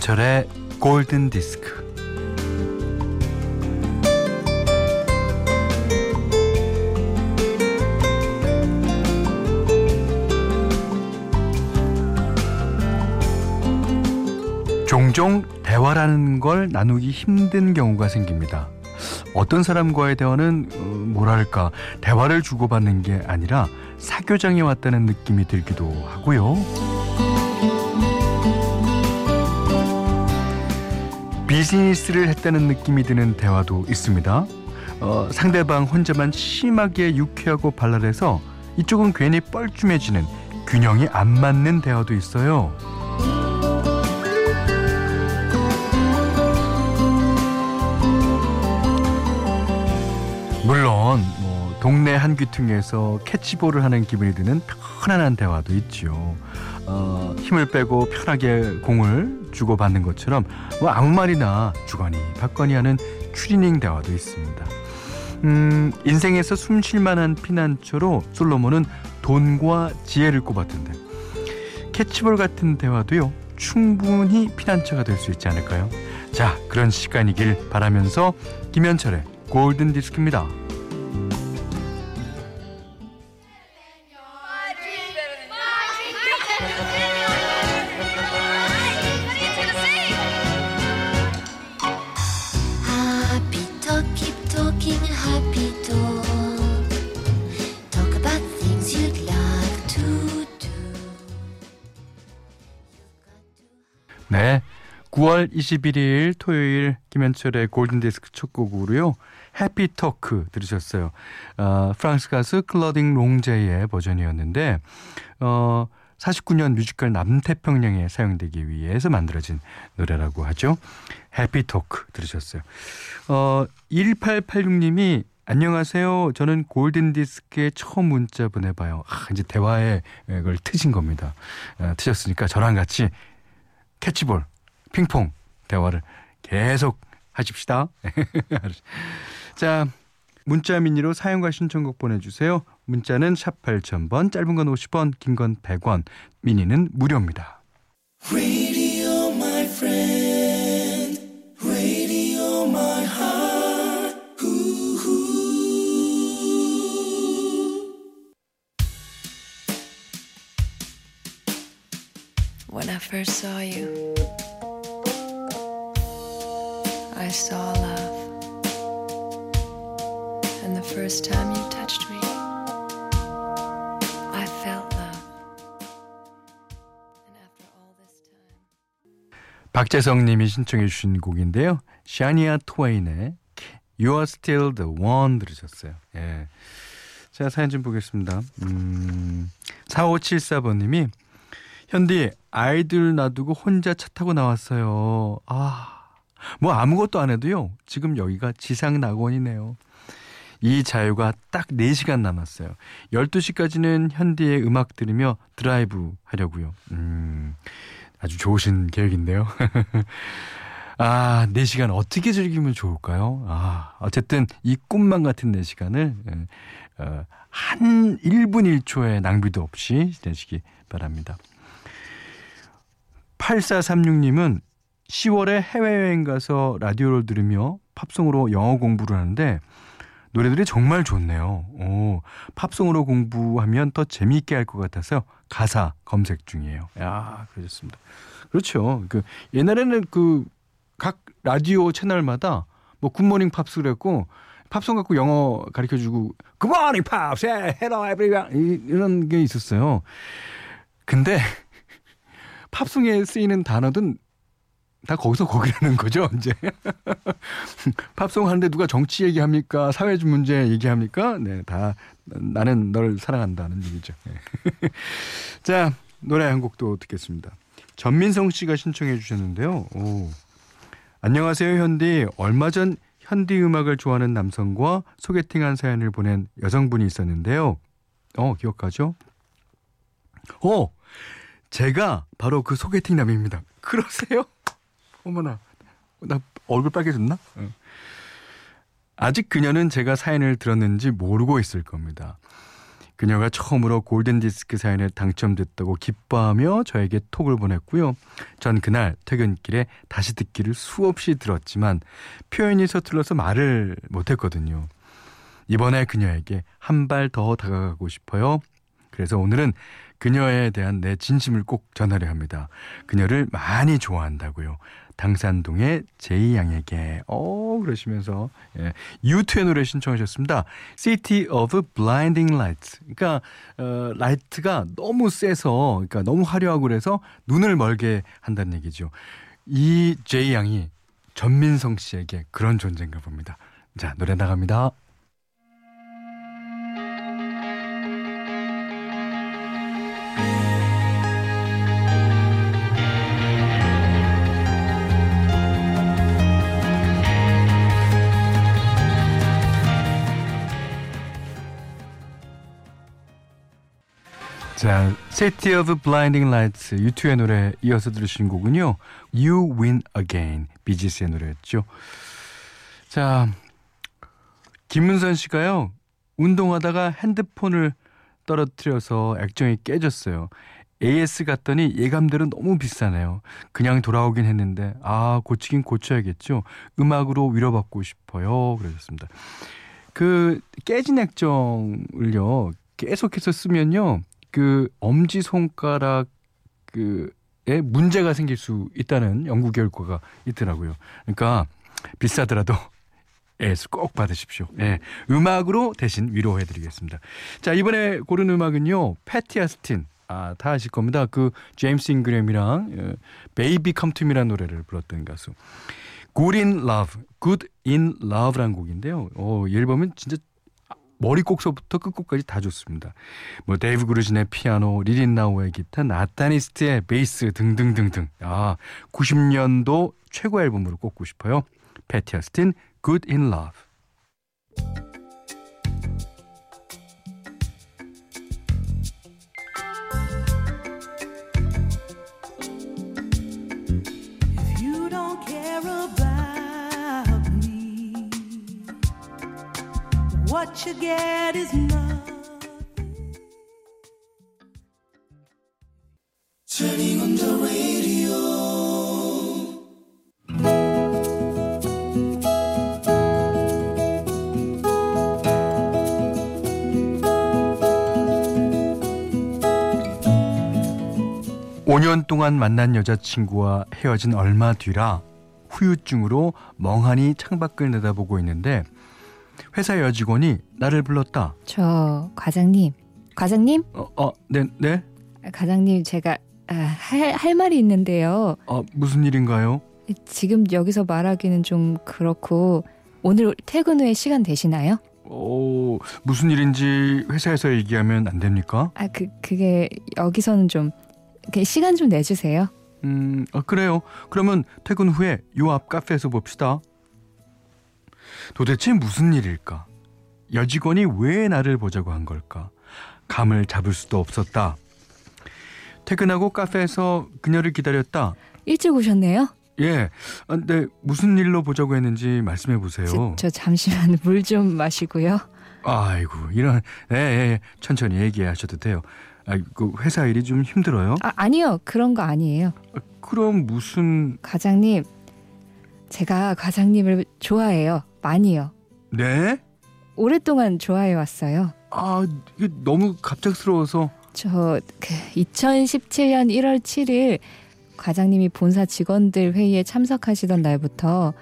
김현철의 골든 디스크. 종종 대화라는 걸 나누기 힘든 경우가 생깁니다. 어떤 사람과의 대화는 어, 뭐랄까 대화를 주고받는 게 아니라 사교장에 왔다는 느낌이 들기도 하고요. 비즈니스를 했다는 느낌이 드는 대화도 있습니다. 어, 상대방 혼자만 심하게 유쾌하고 발랄해서 이쪽은 괜히 뻘쭘해지는 균형이 안 맞는 대화도 있어요. 물론 뭐 동네 한 귀퉁이에서 캐치볼을 하는 기분이 드는 편안한 대화도 있죠. 어, 힘을 빼고 편하게 공을 주고받는 것처럼 뭐 아무 말이나 주거니 받거니 하는 추리닝 대화도 있습니다. 음, 인생에서 숨 쉴 만한 피난처로 솔로몬은 돈과 지혜를 꼽았던데 캐치볼 같은 대화도요 충분히 피난처가 될 수 있지 않을까요? 자 그런 시간이길 바라면서 김현철의 골든 디스크입니다. 네. 9월 21일 토요일 김현철의 골든디스크 첫 곡으로요. Happy Talk 들으셨어요. 어, 프랑스 가수 클로딘 롱제의 버전이었는데 어, 49년 뮤지컬 남태평양에 사용되기 위해서 만들어진 노래라고 하죠. Happy Talk 들으셨어요. 어, 1886님이 안녕하세요. 저는 골든디스크에 처음 문자 보내봐요. 아, 이제 대화에 그걸 트신 겁니다. 어, 트셨으니까 저랑 같이 캐치볼, 핑퐁 대화를 계속 하십시다. 자, 문자 미니로 사용과 신청곡 보내주세요. 문자는 샵 8000번, 짧은 건 50원, 긴 건 100원, 미니는 무료입니다. When I first saw you, I saw love. And the first time you touched me, I felt love. And after all this time, 박재성 님이 신청해 주신 곡인데요. 샤니아 트웨인의 You are still the one 들으셨어요. 예. 자, 사연 좀 보겠습니다. 음, 4574번 님이 현디 아이들 놔두고 혼자 차 타고 나왔어요. 아, 뭐 아무것도 안 해도요. 지금 여기가 지상 낙원이네요. 이 자유가 딱 4시간 남았어요. 12시까지는 현디의 음악 들으며 드라이브 하려고요. 음, 아주 좋으신 계획인데요. 아, 4시간 어떻게 즐기면 좋을까요? 아, 어쨌든 이 꿈만 같은 4시간을 어, 한 1분 1초의 낭비도 없이 지내시기 바랍니다. 8436님은 10월에 해외여행 가서 라디오를 들으며 팝송으로 영어 공부를 하는데 노래들이 정말 좋네요. 오, 팝송으로 공부하면 더 재미있게 할 것 같아서 가사 검색 중이에요. 야, 그러셨습니다. 그렇죠. 그 옛날에는 그 각 라디오 채널마다 뭐 굿모닝 팝스 그랬고 팝송 갖고 영어 가르쳐 주고 굿모닝 팝스, Hello everyone 이런 게 있었어요. 근데 팝송에 쓰이는 단어든 다 거기서 거기라는 거죠, 이제. 팝송 하는데 누가 정치 얘기합니까? 사회적 문제 얘기합니까? 네, 다 나는 널 사랑한다는 얘기죠. 네. 자, 노래 한 곡도 듣겠습니다. 전민성 씨가 신청해 주셨는데요. 오. 안녕하세요, 현디. 얼마 전 현디 음악을 좋아하는 남성과 소개팅한 사연을 보낸 여성분이 있었는데요. 어, 기억하죠? 어, 제가 바로 그 소개팅 남입니다. 그러세요? 어머나, 나 얼굴 빨개졌나? 어. 아직 그녀는 제가 사연을 들었는지 모르고 있을 겁니다. 그녀가 처음으로 골든디스크 사연에 당첨됐다고 기뻐하며 저에게 톡을 보냈고요. 전 그날 퇴근길에 다시 듣기를 수없이 들었지만 표현이 서툴러서 말을 못했거든요. 이번에 그녀에게 한 발 더 다가가고 싶어요. 그래서 오늘은 그녀에 대한 내 진심을 꼭 전하려 합니다. 그녀를 많이 좋아한다고요. 당산동의 제이 양에게 어 그러시면서 예, U2의 노래 신청하셨습니다. City of Blinding Lights. 그러니까 어, 라이트가 너무 세서 그러니까 너무 화려하고 그래서 눈을 멀게 한다는 얘기죠. 이 제이 양이 전민성 씨에게 그런 존재인가 봅니다. 자 노래 나갑니다. 자, City of Blinding Lights U2의 노래 이어서 들으신 곡은요. You Win Again 비지스의 노래였죠. 자, 김문선 씨가요. 운동하다가 핸드폰을 떨어뜨려서 액정이 깨졌어요. AS 갔더니 예감대로 너무 비싸네요. 그냥 돌아오긴 했는데 아 고치긴 고쳐야겠죠. 음악으로 위로받고 싶어요. 그러셨습니다. 그 깨진 액정을요 계속해서 쓰면요 그 엄지 손가락 그에 문제가 생길 수 있다는 연구 결과가 있더라고요. 그러니까 비싸더라도 AS 꼭 받으십시오. 네, 음악으로 대신 위로해 드리겠습니다. 자 이번에 고른 음악은요 패티 오스틴. 아, 다 아실 겁니다. 그 제임스 잉그램이랑 Baby Come to Me라는 노래를 불렀던 가수. Good in Love, Good in Love라는 곡인데요. 어, 이 앨범은 진짜 머리 곡서부터 끝곡까지 다 좋습니다. 뭐 데이브 그루신의 피아노, 리 릿나워의 기타, 네이선 이스트의 베이스 등등등등. 아, 90년도 최고 앨범으로 꼽고 싶어요. 패티 오스틴, Good in Love. What you get is nothing. Turning on the radio. 오년 동안 만난 여자친구와 헤어진 얼마 뒤라 후유증으로 멍하니 창밖을 내다보고 있는데 회사 여직원이 나를 불렀다. 저 과장님, 과장님, 어, 어, 네, 네. 과장님 제가 아, 할, 할 말이 있는데요. 어, 무슨 일인가요? 지금 여기서 말하기는 좀 그렇고 오늘 퇴근 후에 시간 되시나요? 어, 무슨 일인지 회사에서 얘기하면 안 됩니까? 아, 그 그게 여기서는 좀 이렇게 시간 좀 내주세요. 음, 아, 그래요. 그러면 퇴근 후에 요 앞 카페에서 봅시다. 도대체 무슨 일일까? 여직원이 왜 나를 보자고 한 걸까? 감을 잡을 수도 없었다. 퇴근하고 카페에서 그녀를 기다렸다. 일찍 오셨네요. 예. 아, 근데 무슨 일로 보자고 했는지 말씀해 보세요. 저, 저 잠시만 물 좀 마시고요. 아이고, 이런, 예, 예, 예. 천천히 얘기하셔도 돼요. 아, 그 회사 일이 좀 힘들어요? 아, 아니요. 그런 거 아니에요. 아, 그럼 무슨, 과장님, 제가 과장님을 좋아해요. 많이요. 네? 오랫동안 좋아해 왔어요. 아, 이게 너무 갑작스러워서. 저 그 2017년 1월 7일 과장님이 본사 직원들 회의에 참석하시던 날부터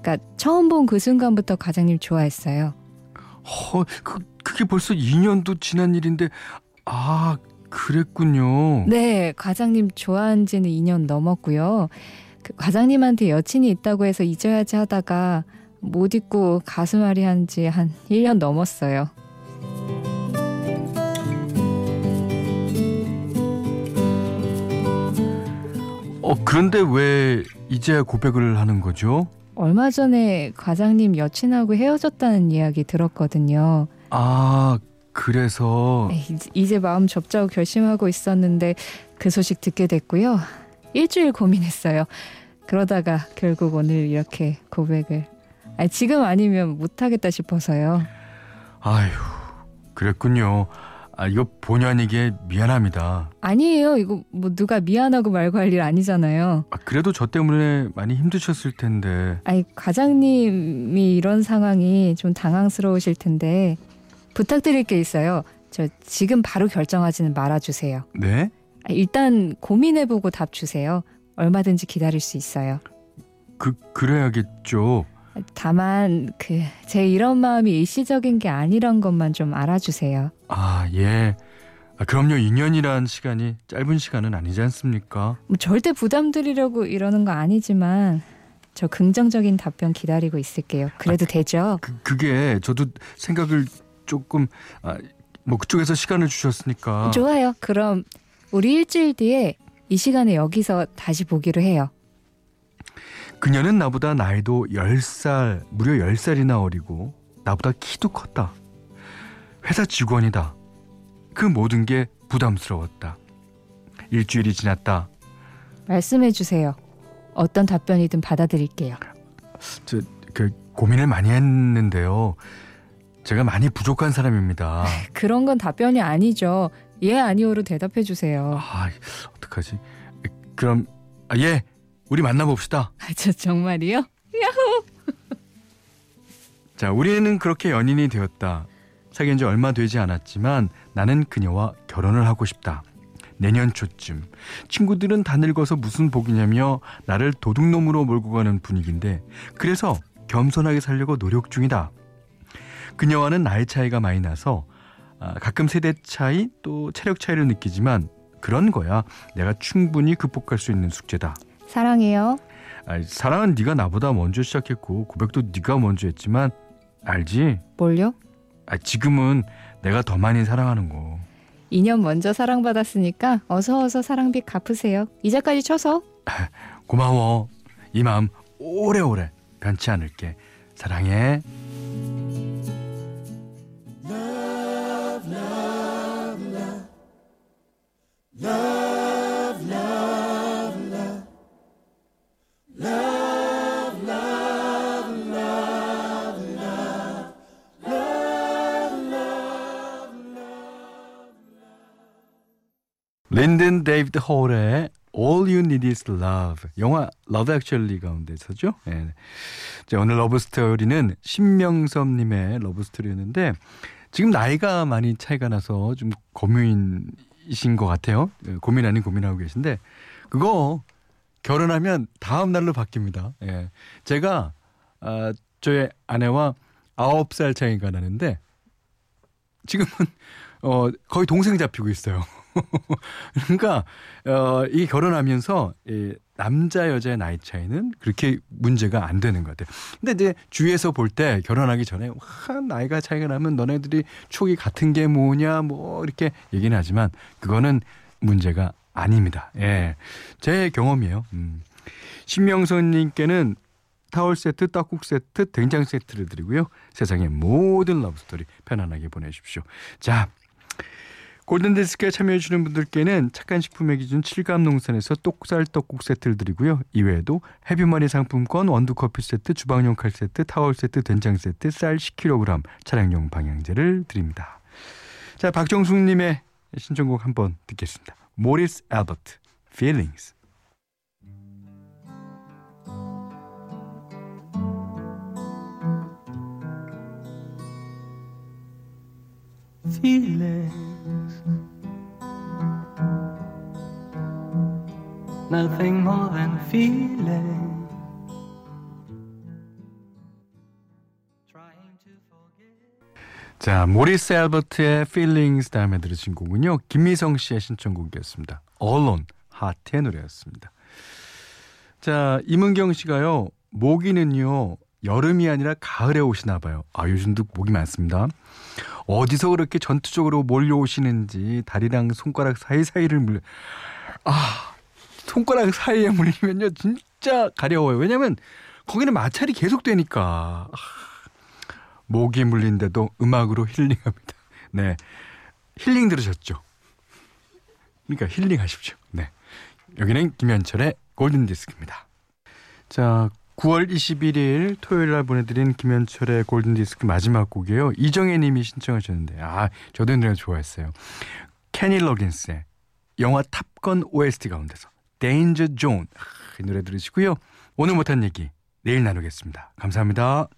그러니까 처음 본 그 순간부터 과장님 좋아했어요. 허, 그, 그게 벌써 2년도 지난 일인데, 아, 그랬군요. 네, 과장님 좋아한 지는 2년 넘었고요. 그 과장님한테 여친이 있다고 해서 잊어야지 하다가 못 잊고 가슴앓이 한 지 한 1년 넘었어요. 어, 그런데 왜 이제 고백을 하는 거죠? 얼마 전에 과장님 여친하고 헤어졌다는 이야기 들었거든요. 아, 그래서, 네, 이제- 이제 마음 접자고 결심하고 있었는데 그 소식 듣게 됐고요. 일주일 고민했어요. 그러다가 결국 오늘 이렇게 고백을. 아니, 지금 아니면 못하겠다 싶어서요. 아휴, 그랬군요. 아 이거 본의 아니게 미안합니다. 아니에요. 이거 뭐 누가 미안하고 말고 할 일 아니잖아요. 아, 그래도 저 때문에 많이 힘드셨을 텐데. 아니 과장님이 이런 상황이 좀 당황스러우실 텐데 부탁드릴 게 있어요. 저 지금 바로 결정하지는 말아주세요. 네? 아, 일단 고민해보고 답 주세요. 얼마든지 기다릴 수 있어요. 그 그래야겠죠. 다만 그 제 이런 마음이 일시적인 게 아니란 것만 좀 알아주세요. 아 예. 아, 그럼요. 2년이란 시간이 짧은 시간은 아니지 않습니까? 뭐 절대 부담 드리려고 이러는 거 아니지만 저 긍정적인 답변 기다리고 있을게요. 그래도 되죠? 그 그게 저도 생각을 조금 아, 뭐 그쪽에서 시간을 주셨으니까. 좋아요. 그럼 우리 일주일 뒤에 이 시간에 여기서 다시 보기로 해요. 그녀는 나보다 나이도 10살, 무려 10살이나 어리고 나보다 키도 컸다. 회사 직원이다. 그 모든 게 부담스러웠다. 일주일이 지났다. 말씀해 주세요. 어떤 답변이든 받아들일게요. 저 그 고민을 많이 했는데요. 제가 많이 부족한 사람입니다. 그런 건 답변이 아니죠. 예 아니오로 대답해 주세요. 아, 어떡하지? 그럼 아, 예. 우리 만나 봅시다. 아, 저 정말이요? 자, 우리는 그렇게 연인이 되었다. 사귄 지 얼마 되지 않았지만 나는 그녀와 결혼을 하고 싶다. 내년 초쯤 친구들은 다 늙어서 무슨 복이냐며 나를 도둑놈으로 몰고 가는 분위기인데 그래서 겸손하게 살려고 노력 중이다. 그녀와는 나이 차이가 많이 나서 아, 가끔 세대 차이 또 체력 차이를 느끼지만 그런 거야. 내가 충분히 극복할 수 있는 숙제다. 사랑해요. 아, 사랑은 네가 나보다 먼저 시작했고 고백도 네가 먼저 했지만 알지? 뭘요? 아, 지금은 내가 더 많이 사랑하는 거. 2년 먼저 사랑받았으니까 어서 어서 사랑비 갚으세요. 이자까지 쳐서. 고마워. 이 마음 오래오래 변치 않을게. 사랑해. 데이비드 홀의 All You Need Is Love 영화 Love Actually 가운데서죠. 예. 자, 오늘 러브 스토리는 신명섭님의 러브 스토리였는데 지금 나이가 많이 차이가 나서 좀 고민이신 것 같아요. 예, 고민 아닌 고민하고 계신데 그거 결혼하면 다음 날로 바뀝니다. 예. 제가 아, 저의 아내와 아홉 살 차이가 나는데 지금은 어, 거의 동생 잡히고 있어요. 그러니까 어, 이 결혼하면서 이 남자 여자의 나이 차이는 그렇게 문제가 안 되는 것 같아요. 근데 이제 주위에서 볼 때 결혼하기 전에 와 나이가 차이가 나면 너네들이 추억이 같은 게 뭐냐 뭐 이렇게 얘기는 하지만 그거는 문제가 아닙니다. 예, 제 경험이에요. 음. 신명선님께는 타월 세트, 떡국 세트, 된장 세트를 드리고요. 세상의 모든 러브스토리 편안하게 보내십시오. 자, 골든디스크에 참여해주시는 분들께는 착한 식품의 기준 칠갑농산에서 똑살 떡국 세트를 드리고요. 이외에도 해피머니 상품권, 원두커피 세트, 주방용 칼 세트, 타월 세트, 된장 세트, 쌀 10kg, 차량용 방향제를 드립니다. 자, 박정숙님의 신청곡 한번 듣겠습니다. 모리스 알버트, Feelings. feelings. Nothing more than feeling. 자, 모리스 알버트의 Feelings 다음에 들으신 곡은요. 김미성 씨의 신청곡이었습니다. Alone, 하트의 노래였습니다. 자, 임은경 씨가요. 모기는요. 여름이 아니라 가을에 오시나 봐요. 아, 요즘도 모기 많습니다. 어디서 그렇게 전투적으로 몰려오시는지 다리랑 손가락 사이사이를 물 아, 손가락 사이에 뭐 물리면요 진짜 가려워요. 왜냐면 거기는 마찰이 계속 되니까 목이 물린데도 음악으로 힐링합니다. 네 힐링 들으셨죠? 그러니까 힐링하십시오. 네 여기는 김현철의 골든 디스크입니다. 자 9월 21일 토요일 날 보내드린 김현철의 골든디스크 마지막 곡이에요. 이정혜 님이 신청하셨는데 아 저도 이 노래 좋아했어요. 케니 러긴스의 영화 탑건 OST 가운데서 Danger Zone. 아, 이 노래 들으시고요. 오늘 못한 얘기 내일 나누겠습니다. 감사합니다.